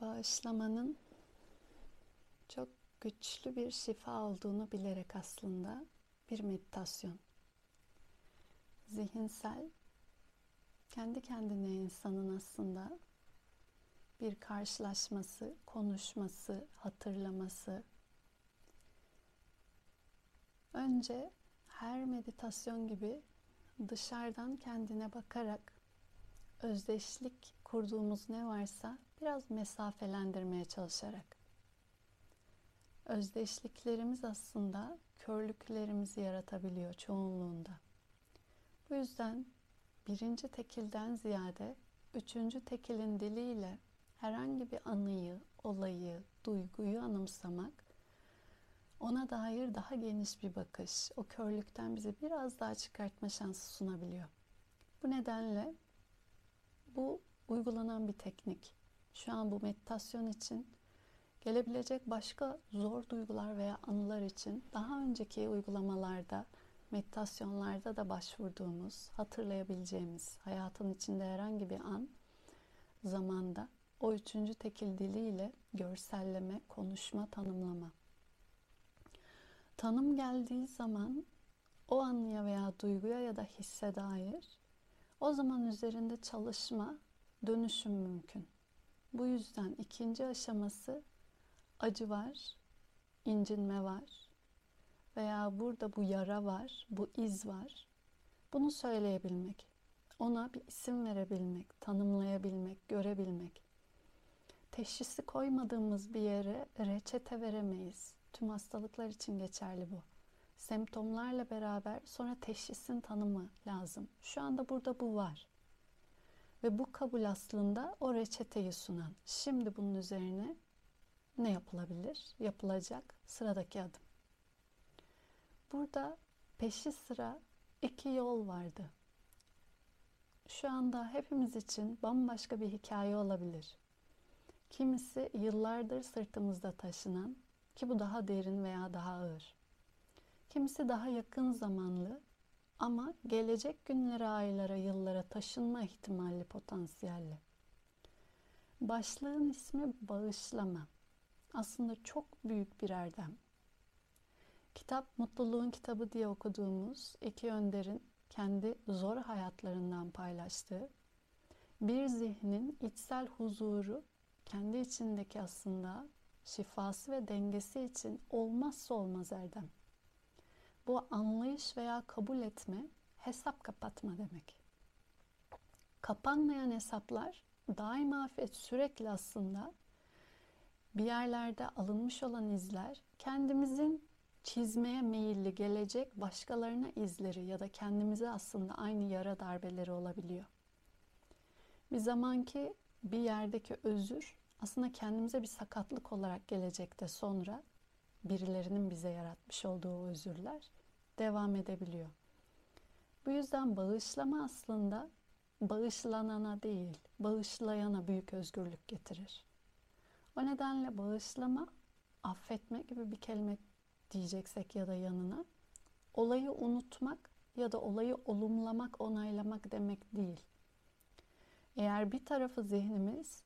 bağışlamanın çok güçlü bir şifa olduğunu bilerek aslında bir meditasyon. Zihinsel, kendi kendine insanın aslında bir karşılaşması, konuşması, hatırlaması. Önce her meditasyon gibi dışarıdan kendine bakarak özdeşlik kurduğumuz ne varsa biraz mesafelendirmeye çalışarak. Özdeşliklerimiz aslında körlüklerimizi yaratabiliyor çoğunluğunda. Bu yüzden birinci tekilden ziyade üçüncü tekilin diliyle herhangi bir anıyı, olayı, duyguyu anımsamak ona dair daha geniş bir bakış, o körlükten bizi biraz daha çıkartma şansı sunabiliyor. Bu nedenle bu uygulanan bir teknik. Şu an bu meditasyon için gelebilecek başka zor duygular veya anılar için daha önceki uygulamalarda, meditasyonlarda da başvurduğumuz, hatırlayabileceğimiz hayatın içinde herhangi bir an zamanda o üçüncü tekil diliyle görselleme, konuşma, tanımlama. Tanım geldiği zaman o anıya veya duyguya ya da hisse dair o zaman üzerinde çalışma, dönüşüm mümkün. Bu yüzden ikinci aşaması acı var, incinme var veya burada bu yara var, bu iz var. Bunu söyleyebilmek, ona bir isim verebilmek, tanımlayabilmek, görebilmek. Teşhisi koymadığımız bir yere reçete veremeyiz. Tüm hastalıklar için geçerli bu. Semptomlarla beraber sonra teşhisin tanımı lazım. Şu anda burada bu var. Ve bu kabul aslında o reçeteyi sunan. Şimdi bunun üzerine ne yapılabilir? Yapılacak sıradaki adım. Burada peşi sıra iki yol vardı. Şu anda hepimiz için bambaşka bir hikaye olabilir. Kimisi yıllardır sırtımızda taşınan ki bu daha derin veya daha ağır. Kimisi daha yakın zamanlı ama gelecek günlere, aylara, yıllara taşınma ihtimalli potansiyelli. Başlığın ismi bağışlama. Aslında çok büyük bir erdem. Kitap Mutluluğun Kitabı diye okuduğumuz iki önderin kendi zor hayatlarından paylaştığı bir zihnin içsel huzuru kendi içindeki aslında şifası ve dengesi için olmazsa olmaz erdem. Bu anlayış veya kabul etme hesap kapatma demek. Kapanmayan hesaplar daima ve sürekli aslında bir yerlerde alınmış olan izler kendimizin çizmeye meyilli gelecek başkalarına izleri ya da kendimize aslında aynı yara darbeleri olabiliyor. Bir zamanki bir yerdeki özür aslında kendimize bir sakatlık olarak gelecekte sonra birilerinin bize yaratmış olduğu özürler devam edebiliyor. Bu yüzden bağışlama aslında bağışlanana değil, bağışlayana büyük özgürlük getirir. O nedenle bağışlama, affetme gibi bir kelime diyeceksek ya da yanına olayı unutmak ya da olayı olumlamak, onaylamak demek değil. Eğer bir tarafı zihnimiz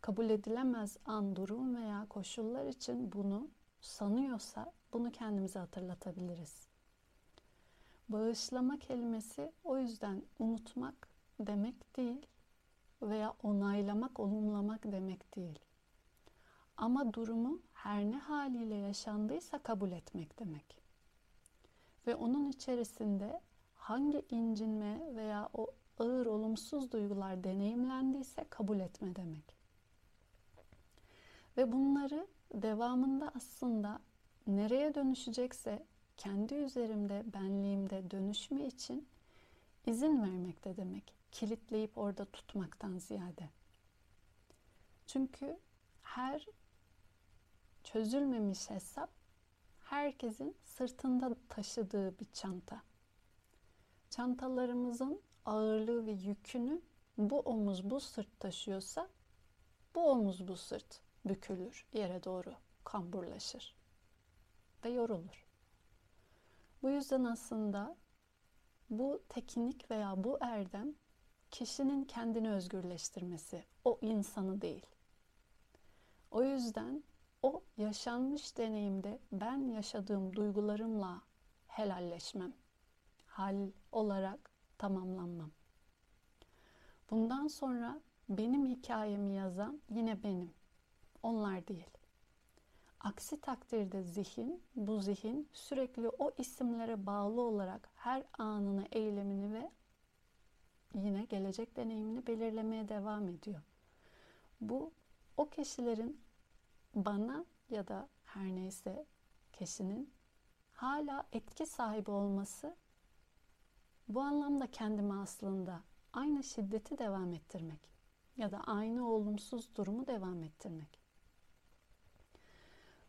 kabul edilemez an, durum veya koşullar için bunu sanıyorsa bunu kendimize hatırlatabiliriz. Bağışlama kelimesi o yüzden unutmak demek değil veya onaylamak, olumlamak demek değil. Ama durumu her ne haliyle yaşandıysa kabul etmek demek. Ve onun içerisinde hangi incinme veya o ağır olumsuz duygular deneyimlendiyse kabul etme demek. Ve bunları devamında aslında nereye dönüşecekse kendi üzerimde, benliğimde dönüşme için izin vermekte demek. Kilitleyip orada tutmaktan ziyade. Çünkü her çözülmemiş hesap herkesin sırtında taşıdığı bir çanta. Çantalarımızın ağırlığı ve yükünü bu omuz bu sırt taşıyorsa bu omuz bu sırt bükülür, yere doğru kamburlaşır ve yorulur. Bu yüzden aslında bu teknik veya bu erdem kişinin kendini özgürleştirmesi, o insanı değil. O yüzden o yaşanmış deneyimde ben yaşadığım duygularımla helalleşmem. Hal olarak tamamlanmam. Bundan sonra benim hikayemi yazan yine benim. Onlar değil. Aksi takdirde zihin, bu zihin sürekli o isimlere bağlı olarak her anını, eylemini ve yine gelecek deneyimini belirlemeye devam ediyor. Bu o kişilerin bana ya da her neyse kişinin hala etki sahibi olması bu anlamda kendimi aslında aynı şiddeti devam ettirmek ya da aynı olumsuz durumu devam ettirmek.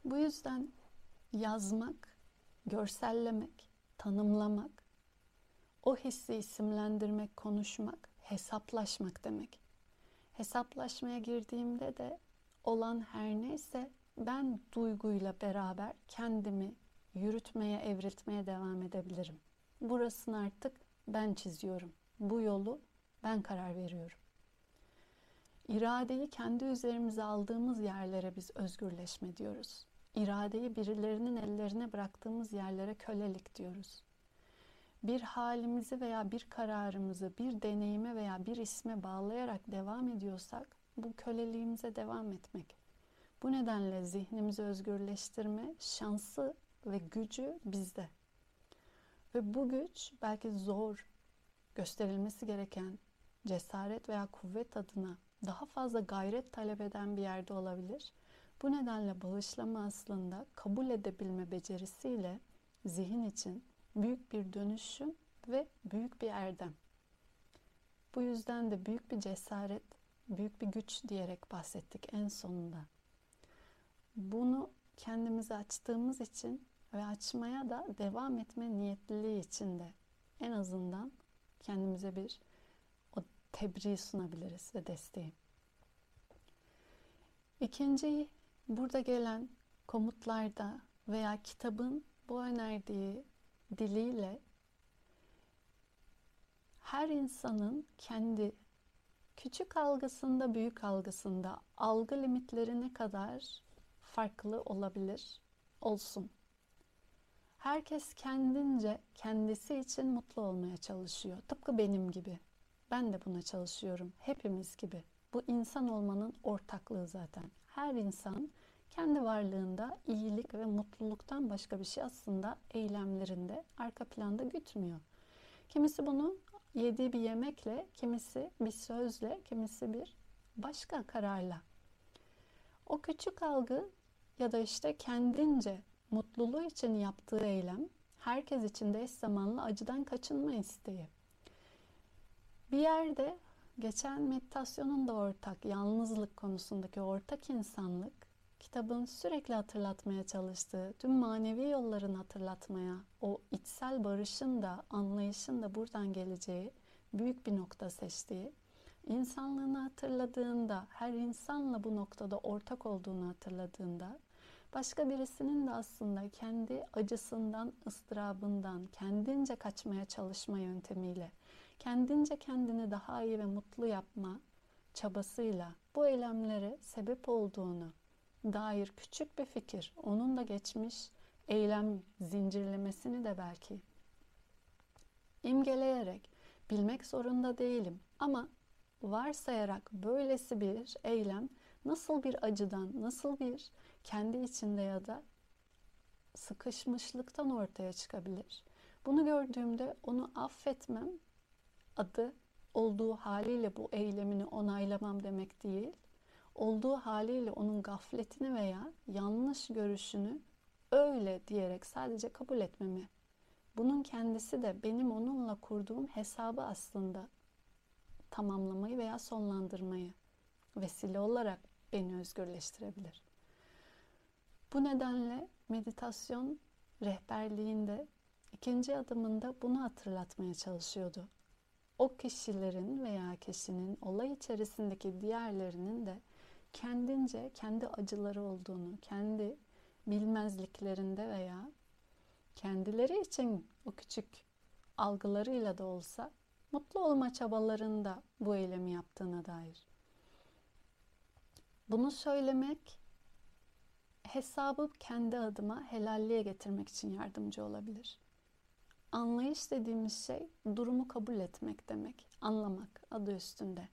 Bu yüzden yazmak, görsellemek, tanımlamak, o hissi isimlendirmek, konuşmak, hesaplaşmak demek. Hesaplaşmaya girdiğimde de olan her neyse ben duyguyla beraber kendimi yürütmeye, evriltmeye devam edebilirim. Burasını artık ben çiziyorum. Bu yolu ben karar veriyorum. İradeyi kendi üzerimize aldığımız yerlere biz özgürleşme diyoruz. İradeyi birilerinin ellerine bıraktığımız yerlere kölelik diyoruz. Bir halimizi veya bir kararımızı bir deneyime veya bir isme bağlayarak devam ediyorsak bu köleliğimize devam etmek. Bu nedenle zihnimizi özgürleştirme şansı ve gücü bizde. Ve bu güç belki zor, gösterilmesi gereken cesaret veya kuvvet adına daha fazla gayret talep eden bir yerde olabilir. Bu nedenle bağışlama aslında kabul edebilme becerisiyle zihin için büyük bir dönüşüm ve büyük bir erdem. Bu yüzden de büyük bir cesaret, büyük bir güç diyerek bahsettik en sonunda. Bunu kendimize açtığımız için ve açmaya da devam etme niyetliliği içinde en azından kendimize bir o tebriği sunabiliriz ve desteği. İkinci burada gelen komutlarda veya kitabın bu önerdiği diliyle her insanın kendi küçük algısında, büyük algısında algı limitleri ne kadar farklı olabilir olsun. Herkes kendince kendisi için mutlu olmaya çalışıyor. Tıpkı benim gibi. Ben de buna çalışıyorum. Hepimiz gibi. Bu insan olmanın ortaklığı zaten. Her insan kendi varlığında iyilik ve mutluluktan başka bir şey aslında eylemlerinde arka planda gütmüyor. Kimisi bunu yediği bir yemekle, kimisi bir sözle, kimisi bir başka kararla. O küçük algı ya da işte kendince mutluluğu için yaptığı eylem herkes için de eş zamanlı acıdan kaçınma isteği. Bir yerde geçen meditasyonun da ortak, yalnızlık konusundaki ortak insanlık, kitabın sürekli hatırlatmaya çalıştığı, tüm manevi yolların hatırlatmaya, o içsel barışın da, anlayışın da buradan geleceği büyük bir nokta seçtiği, insanlığını hatırladığında, her insanla bu noktada ortak olduğunu hatırladığında, başka birisinin de aslında kendi acısından, ıstırabından, kendince kaçmaya çalışma yöntemiyle, kendince kendini daha iyi ve mutlu yapma çabasıyla bu eylemlere sebep olduğunu dair küçük bir fikir, onun da geçmiş eylem zincirlemesini de belki imgeleyerek bilmek zorunda değilim ama varsayarak böylesi bir eylem nasıl bir acıdan, nasıl bir kendi içinde ya da sıkışmışlıktan ortaya çıkabilir. Bunu gördüğümde onu affetmem adı olduğu haliyle bu eylemini onaylamam demek değil. Olduğu haliyle onun gafletini veya yanlış görüşünü öyle diyerek sadece kabul etmemi. Bunun kendisi de benim onunla kurduğum hesabı aslında tamamlamayı veya sonlandırmayı vesile olarak beni özgürleştirebilir. Bu nedenle meditasyon rehberliğinde ikinci adımında bunu hatırlatmaya çalışıyordu. O kişilerin veya kişinin olay içerisindeki diğerlerinin de kendince kendi acıları olduğunu, kendi bilmezliklerinde veya kendileri için o küçük algılarıyla da olsa mutlu olma çabalarında bu eylemi yaptığına dair. Bunu söylemek hesabı kendi adıma helalliğe getirmek için yardımcı olabilir. Anlayış dediğimiz şey durumu kabul etmek demek, anlamak adı üstünde.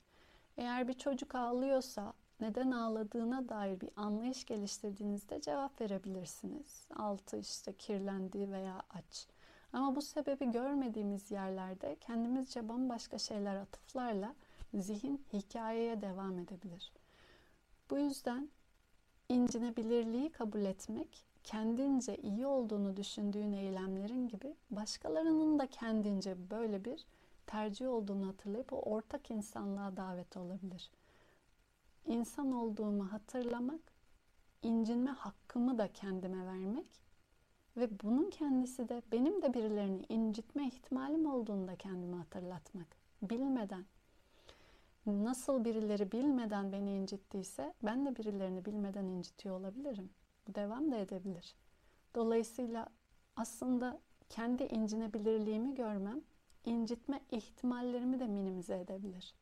Eğer bir çocuk ağlıyorsa neden ağladığına dair bir anlayış geliştirdiğinizde cevap verebilirsiniz. Altı işte kirlendiği veya aç. Ama bu sebebi görmediğimiz yerlerde kendimizce bambaşka şeyler atıflarla zihin hikayeye devam edebilir. Bu yüzden incinebilirliği kabul etmek, kendince iyi olduğunu düşündüğün eylemlerin gibi başkalarının da kendince böyle bir tercih olduğunu hatırlayıp o ortak insanlığa davet olabilir. İnsan olduğumu hatırlamak, incinme hakkımı da kendime vermek ve bunun kendisi de benim de birilerini incitme ihtimalim olduğunu da kendime hatırlatmak. Bilmeden nasıl birileri bilmeden beni incittiyse ben de birilerini bilmeden incitiyor olabilirim. Devam da edebilir. Dolayısıyla aslında kendi incinebilirliğimi görmem, incitme ihtimallerimi de minimize edebilir.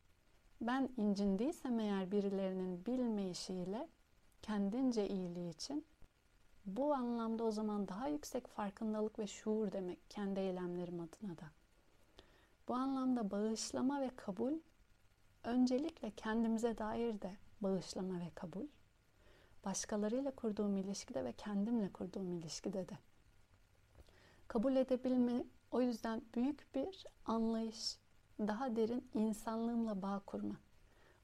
Ben incindiysem eğer birilerinin bilmeyişiyle kendince iyiliği için bu anlamda o zaman daha yüksek farkındalık ve şuur demek kendi eylemlerim adına da. Bu anlamda bağışlama ve kabul öncelikle kendimize dair de bağışlama ve kabul, başkalarıyla kurduğum ilişkide ve kendimle kurduğum ilişkide de. Kabul edebilme o yüzden büyük bir anlayış, daha derin insanlığımla bağ kurma.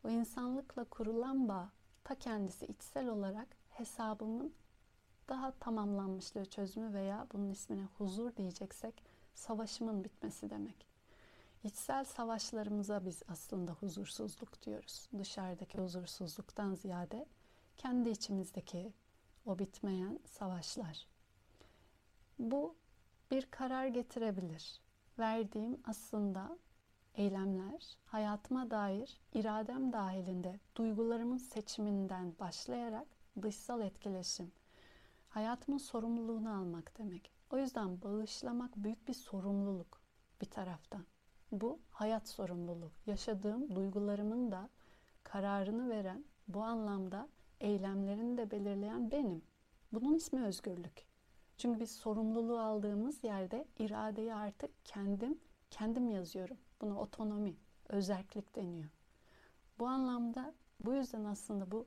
O insanlıkla kurulan bağ ta kendisi içsel olarak hesabımın daha tamamlanmışlığı çözümü veya bunun ismine huzur diyeceksek savaşımın bitmesi demek. İçsel savaşlarımıza biz aslında huzursuzluk diyoruz. Dışarıdaki huzursuzluktan ziyade kendi içimizdeki o bitmeyen savaşlar. Bu bir karar getirebilir. Verdiğim aslında eylemler hayatıma dair iradem dahilinde duygularımın seçiminden başlayarak dışsal etkileşim, hayatımın sorumluluğunu almak demek. O yüzden bağışlamak büyük bir sorumluluk bir taraftan. Bu hayat sorumluluğu. Yaşadığım duygularımın da kararını veren, bu anlamda eylemlerini de belirleyen benim. Bunun ismi özgürlük. Çünkü biz sorumluluğu aldığımız yerde iradeyi artık kendim kendim yazıyorum. Buna otonomi, özerklik deniyor. Bu anlamda bu yüzden aslında bu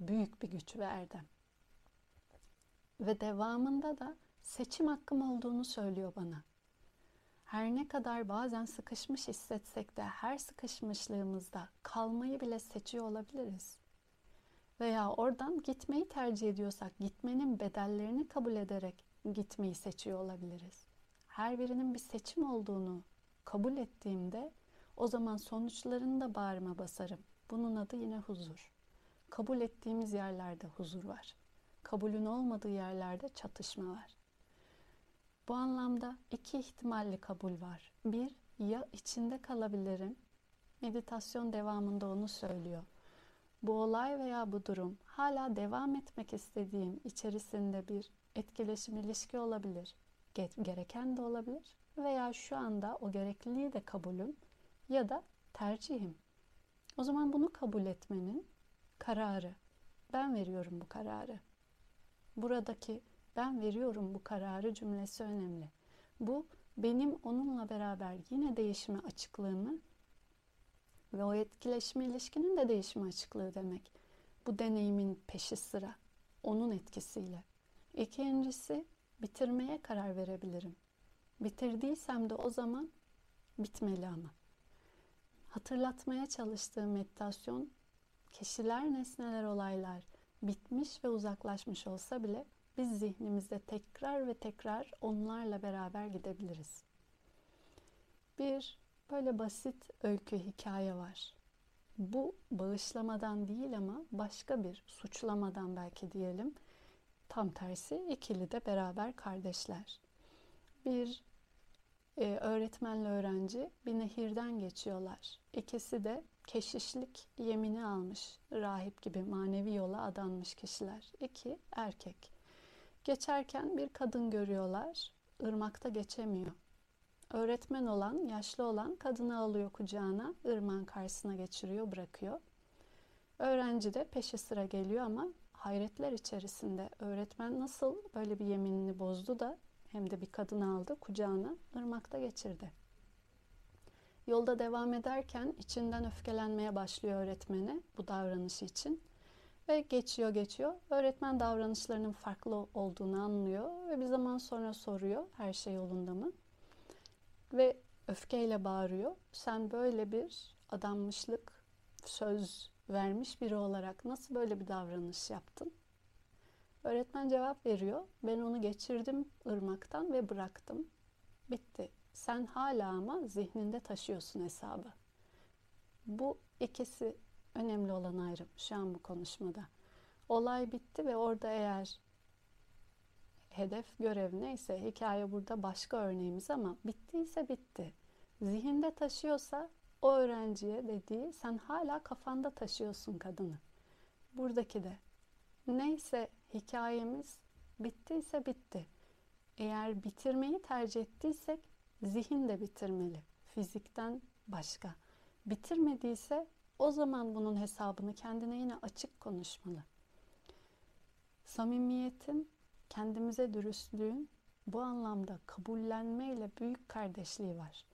büyük bir güç ve erdem. Ve devamında da seçim hakkım olduğunu söylüyor bana. Her ne kadar bazen sıkışmış hissetsek de her sıkışmışlığımızda kalmayı bile seçiyor olabiliriz. Veya oradan gitmeyi tercih ediyorsak gitmenin bedellerini kabul ederek gitmeyi seçiyor olabiliriz. Her birinin bir seçim olduğunu kabul ettiğimde o zaman sonuçlarını da bağrıma basarım. Bunun adı yine huzur. Kabul ettiğimiz yerlerde huzur var. Kabulün olmadığı yerlerde çatışma var. Bu anlamda iki ihtimalli kabul var. Bir, ya içinde kalabilirim. Meditasyon devamında onu söylüyor. Bu olay veya bu durum hala devam etmek istediğim içerisinde bir etkileşim ilişki olabilir. Gereken de olabilir veya şu anda o gerekliliği de kabulüm ya da tercihim. O zaman bunu kabul etmenin kararı. Ben veriyorum bu kararı. Buradaki ben veriyorum bu kararı cümlesi önemli. Bu benim onunla beraber yine değişime açıklığımı ve o etkileşme ilişkinin de değişime açıklığı demek. Bu deneyimin peşi sıra onun etkisiyle. İkincisi bitirmeye karar verebilirim. Bitirdiysem de o zaman bitmeli ama. Hatırlatmaya çalıştığım meditasyon kişiler, nesneler, olaylar bitmiş ve uzaklaşmış olsa bile biz zihnimizde tekrar ve tekrar onlarla beraber gidebiliriz. Bir böyle basit öykü hikaye var. Bu bağışlamadan değil ama başka bir suçlamadan belki diyelim. Tam tersi ikili de beraber kardeşler. Bir e, öğretmenle öğrenci bir nehirden geçiyorlar. İkisi de keşişlik yemini almış, rahip gibi manevi yola adanmış kişiler. İki erkek. Geçerken bir kadın görüyorlar. Irmakta geçemiyor. Öğretmen olan, yaşlı olan kadını alıyor kucağına, ırmağın karşısına geçiriyor, bırakıyor. Öğrenci de peşi sıra geliyor ama hayretler içerisinde öğretmen nasıl böyle bir yeminini bozdu da hem de bir kadın aldı kucağına ırmakta geçirdi. Yolda devam ederken içinden öfkelenmeye başlıyor öğretmeni bu davranışı için. Ve geçiyor geçiyor. Öğretmen davranışlarının farklı olduğunu anlıyor ve bir zaman sonra soruyor her şey yolunda mı? Ve öfkeyle bağırıyor. Sen böyle bir adanmışlık söz vermiş biri olarak nasıl böyle bir davranış yaptın? Öğretmen cevap veriyor. Ben onu geçirdim ırmaktan ve bıraktım. Bitti. Sen hala ama zihninde taşıyorsun hesabı. Bu ikisi önemli olan ayrım şu an bu konuşmada. Olay bitti ve orada eğer hedef görev neyse hikaye burada başka örneğimiz ama bittiyse bitti. Zihinde taşıyorsa o öğrenciye dediği sen hala kafanda taşıyorsun kadını. Buradaki de neyse hikayemiz bittiyse bitti. Eğer bitirmeyi tercih ettiysek zihin de bitirmeli. Fizikten başka. Bitirmediyse o zaman bunun hesabını kendine yine açık konuşmalı. Samimiyetin, kendimize dürüstlüğün bu anlamda kabullenmeyle büyük kardeşliği var.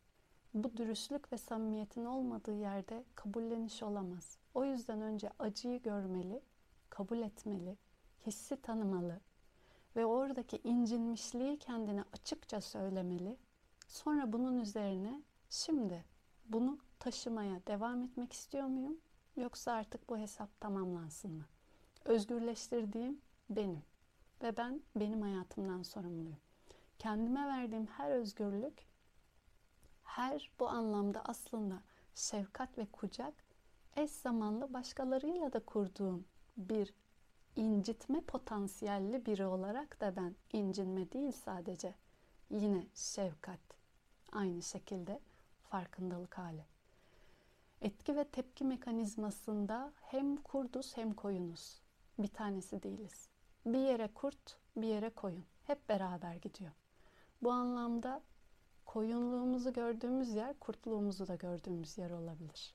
Bu dürüstlük ve samimiyetin olmadığı yerde kabulleniş olamaz. O yüzden önce acıyı görmeli, kabul etmeli, hissi tanımalı ve oradaki incinmişliği kendine açıkça söylemeli. Sonra bunun üzerine şimdi bunu taşımaya devam etmek istiyor muyum? Yoksa artık bu hesap tamamlansın mı? Özgürleştirdiğim benim ve ben benim hayatımdan sorumluyum. Kendime verdiğim her özgürlük, her bu anlamda aslında şefkat ve kucak eş zamanlı başkalarıyla da kurduğum bir incitme potansiyelli biri olarak da ben incinme değil sadece yine şefkat aynı şekilde farkındalık hali. Etki ve tepki mekanizmasında hem kurduz hem koyunuz. Bir tanesi değiliz. Bir yere kurt, bir yere koyun. Hep beraber gidiyor. Bu anlamda koyunluğumuzu gördüğümüz yer, kurtluğumuzu da gördüğümüz yer olabilir.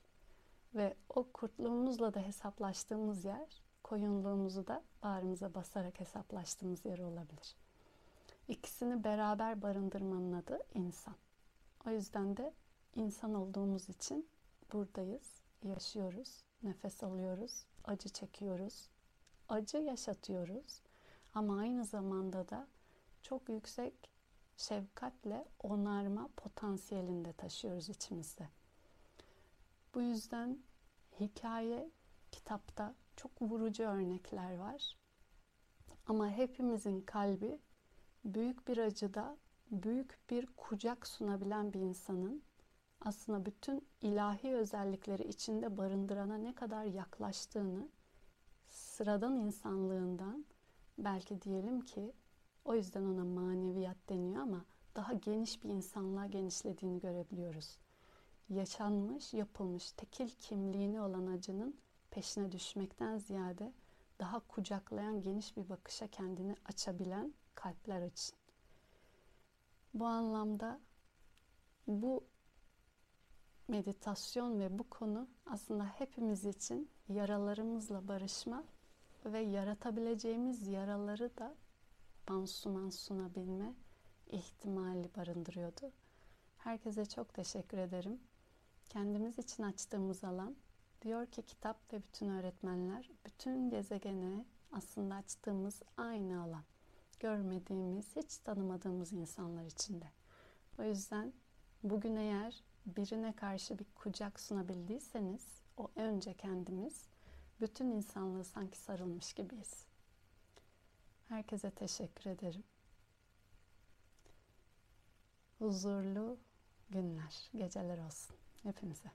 Ve o kurtluğumuzla da hesaplaştığımız yer, koyunluğumuzu da bağrımıza basarak hesaplaştığımız yer olabilir. İkisini beraber barındırmanın adı insan. O yüzden de insan olduğumuz için buradayız, yaşıyoruz, nefes alıyoruz, acı çekiyoruz, acı yaşatıyoruz. Ama aynı zamanda da çok yüksek şefkatle onarma potansiyelinde taşıyoruz içimizde. Bu yüzden hikaye kitapta çok vurucu örnekler var. Ama hepimizin kalbi büyük bir acıda büyük bir kucak sunabilen bir insanın aslında bütün ilahi özellikleri içinde barındırana ne kadar yaklaştığını sıradan insanlığından belki diyelim ki o yüzden ona maneviyat deniyor ama daha geniş bir insanlığa genişlediğini görebiliyoruz. Yaşanmış, yapılmış tekil kimliğini olan acının peşine düşmekten ziyade daha kucaklayan geniş bir bakışa kendini açabilen kalpler için. Bu anlamda bu meditasyon ve bu konu aslında hepimiz için yaralarımızla barışma ve yaratabileceğimiz yaraları da pansuman sunabilme ihtimali barındırıyordu. Herkese çok teşekkür ederim. Kendimiz için açtığımız alan diyor ki kitap ve bütün öğretmenler bütün gezegene aslında açtığımız aynı alan. Görmediğimiz, hiç tanımadığımız insanlar içinde. O yüzden bugün eğer birine karşı bir kucak sunabildiyseniz o önce kendimiz bütün insanlığı sanki sarılmış gibiyiz. Herkese teşekkür ederim. Huzurlu günler, geceler olsun hepimize.